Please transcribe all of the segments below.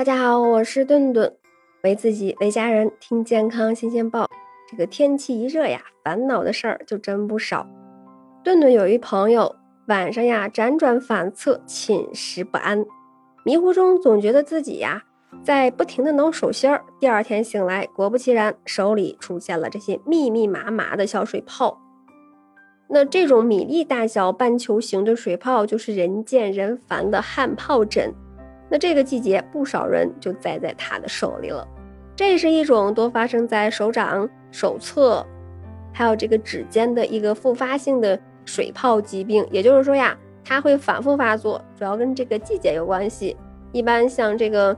大家好，我是顿顿，为自己为家人听健康新鲜报。这个天气一热呀，烦恼的事儿就真不少。顿顿有一朋友，晚上呀辗转反侧，寝食不安，迷糊中总觉得自己呀在不停的挠手心儿。第二天醒来，果不其然，手里出现了这些密密麻麻的小水泡。那这种米粒大小、半球形的水泡，就是人见人烦的汗疱疹。那这个季节，不少人就栽在他的手里了。这是一种多发生在手掌、手侧，还有这个指尖的一个复发性的水泡疾病。也就是说呀，它会反复发作，主要跟这个季节有关系。一般像这个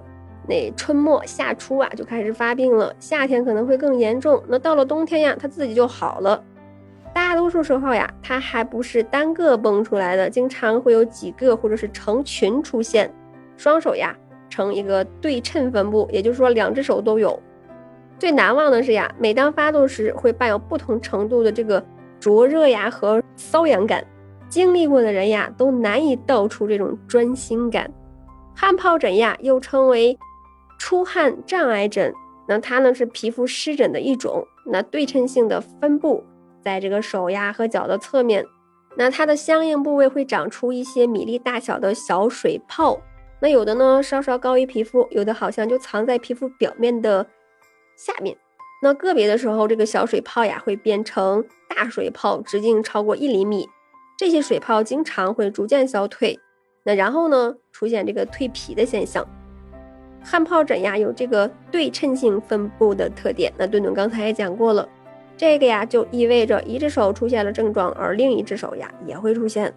那春末夏初啊，就开始发病了。夏天可能会更严重。那到了冬天呀，它自己就好了。大多数时候呀，它还不是单个蹦出来的，经常会有几个或者是成群出现。双手呀呈一个对称分布，也就是说两只手都有。最难忘的是呀，每当发作时会伴有不同程度的这个灼热呀和瘙痒感，经历过的人呀都难以道出这种专心感。汗疱疹呀又称为出汗障碍疹，那它呢是皮肤湿疹的一种，那对称性的分布。在这个手呀和脚的侧面，那它的相应部位会长出一些米粒大小的小水泡。那有的呢稍稍高于皮肤，有的好像就藏在皮肤表面的下面。那个别的时候，这个小水泡呀会变成大水泡，直径超过一厘米。这些水泡经常会逐渐消退，那然后呢出现这个蜕皮的现象。汗疱疹呀有这个对称性分布的特点。那顿顿刚才也讲过了。这个呀，就意味着一只手出现了症状，而另一只手呀也会出现。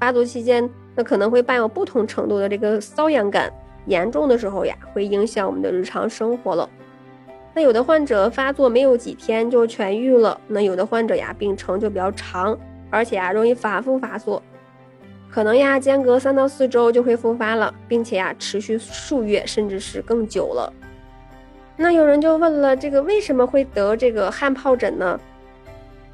发作期间，那可能会伴有不同程度的这个瘙痒感，严重的时候呀，会影响我们的日常生活了。那有的患者发作没有几天就痊愈了，那有的患者呀，病程就比较长，而且啊，容易反复发作，可能呀，间隔三到四周就会复发了，并且呀，持续数月甚至是更久了。那有人就问了，这个为什么会得这个汗疱疹呢？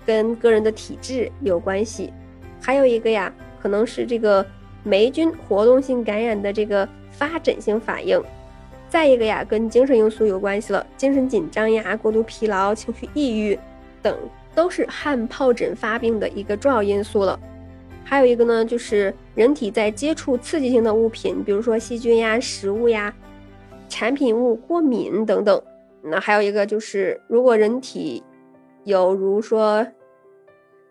跟个人的体质有关系，还有一个呀，可能是这个霉菌活动性感染的这个发疹性反应，再一个呀，跟精神因素有关系了，精神紧张呀、过度疲劳、情绪抑郁等都是汗疱疹发病的一个重要因素了。还有一个呢，就是人体在接触刺激性的物品，比如说细菌呀、食物呀。产品物过敏等等，那还有一个就是，如果人体有如说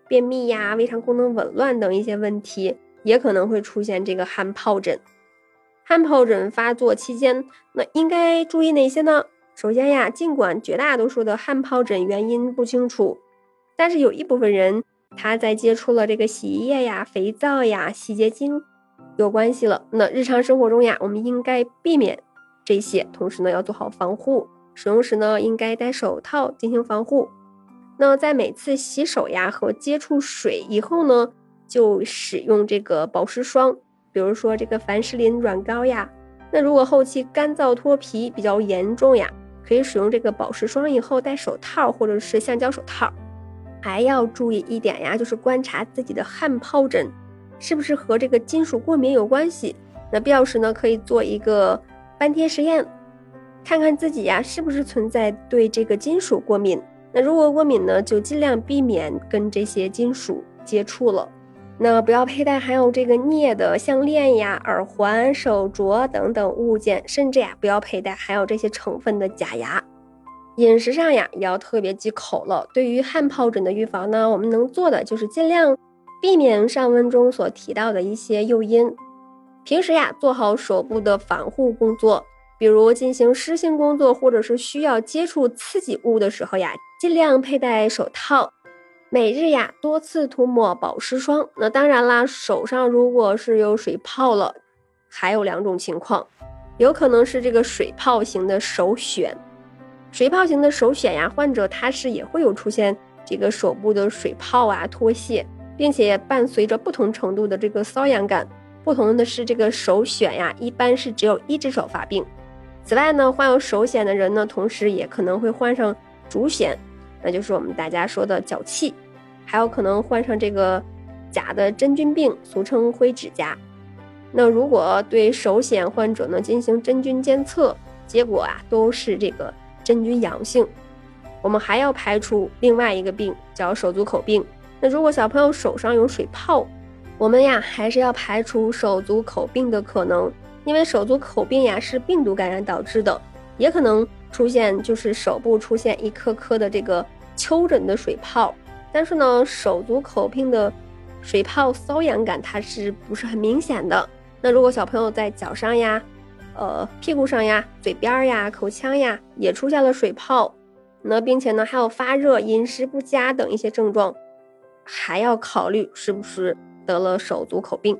便秘呀、胃肠功能紊乱等一些问题，也可能会出现这个汗疱疹。汗疱疹发作期间，那应该注意哪些呢？首先呀，尽管绝大多数的汗疱疹原因不清楚，但是有一部分人他在接触了这个洗衣液呀、肥皂呀、洗洁精有关系了。那日常生活中呀，我们应该避免。这些同时呢，要做好防护，使用时呢，应该戴手套进行防护。那在每次洗手呀和接触水以后呢，就使用这个保湿霜，比如说这个凡士林软膏呀。那如果后期干燥脱皮比较严重呀，可以使用这个保湿霜以后戴手套或者是橡胶手套。还要注意一点呀，就是观察自己的汗疱疹是不是和这个金属过敏有关系。那必要时呢，可以做一个。斑贴实验，看看自己呀是不是存在对这个金属过敏。那如果过敏呢，就尽量避免跟这些金属接触了。那不要佩戴含有这个镍的项链呀、耳环、手镯等等物件，甚至呀不要佩戴含有这些成分的假牙。饮食上呀也要特别忌口了。对于汗疱疹的预防呢，我们能做的就是尽量避免上文中所提到的一些诱因。平时呀，做好手部的防护工作，比如进行湿性工作或者是需要接触刺激物的时候呀，尽量佩戴手套。每日呀，多次涂抹保湿霜。那当然啦，手上如果是有水泡了，还有两种情况，有可能是这个水泡型的首选。水泡型的首选呀，患者他是也会有出现这个手部的水泡啊脱屑，并且伴随着不同程度的这个瘙痒感。不同的是，这个首选呀，一般是只有一只手发病。此外呢，患有手癣的人呢，同时也可能会患上足癣，那就是我们大家说的脚气，还有可能患上这个假的真菌病，俗称灰指甲。那如果对手显患者呢进行真菌监测，结果啊都是这个真菌阳性，我们还要排除另外一个病叫手足口病。那如果小朋友手上有水泡，我们呀还是要排除手足口病的可能，因为手足口病呀是病毒感染导致的，也可能出现就是手部出现一颗颗的这个丘疹的水泡。但是呢，手足口病的水泡瘙痒感它是不是很明显的？那如果小朋友在脚上呀、呃屁股上呀、嘴边呀、口腔呀也出现了水泡，那并且呢还有发热、饮食不佳等一些症状，还要考虑是不是得了手足口病。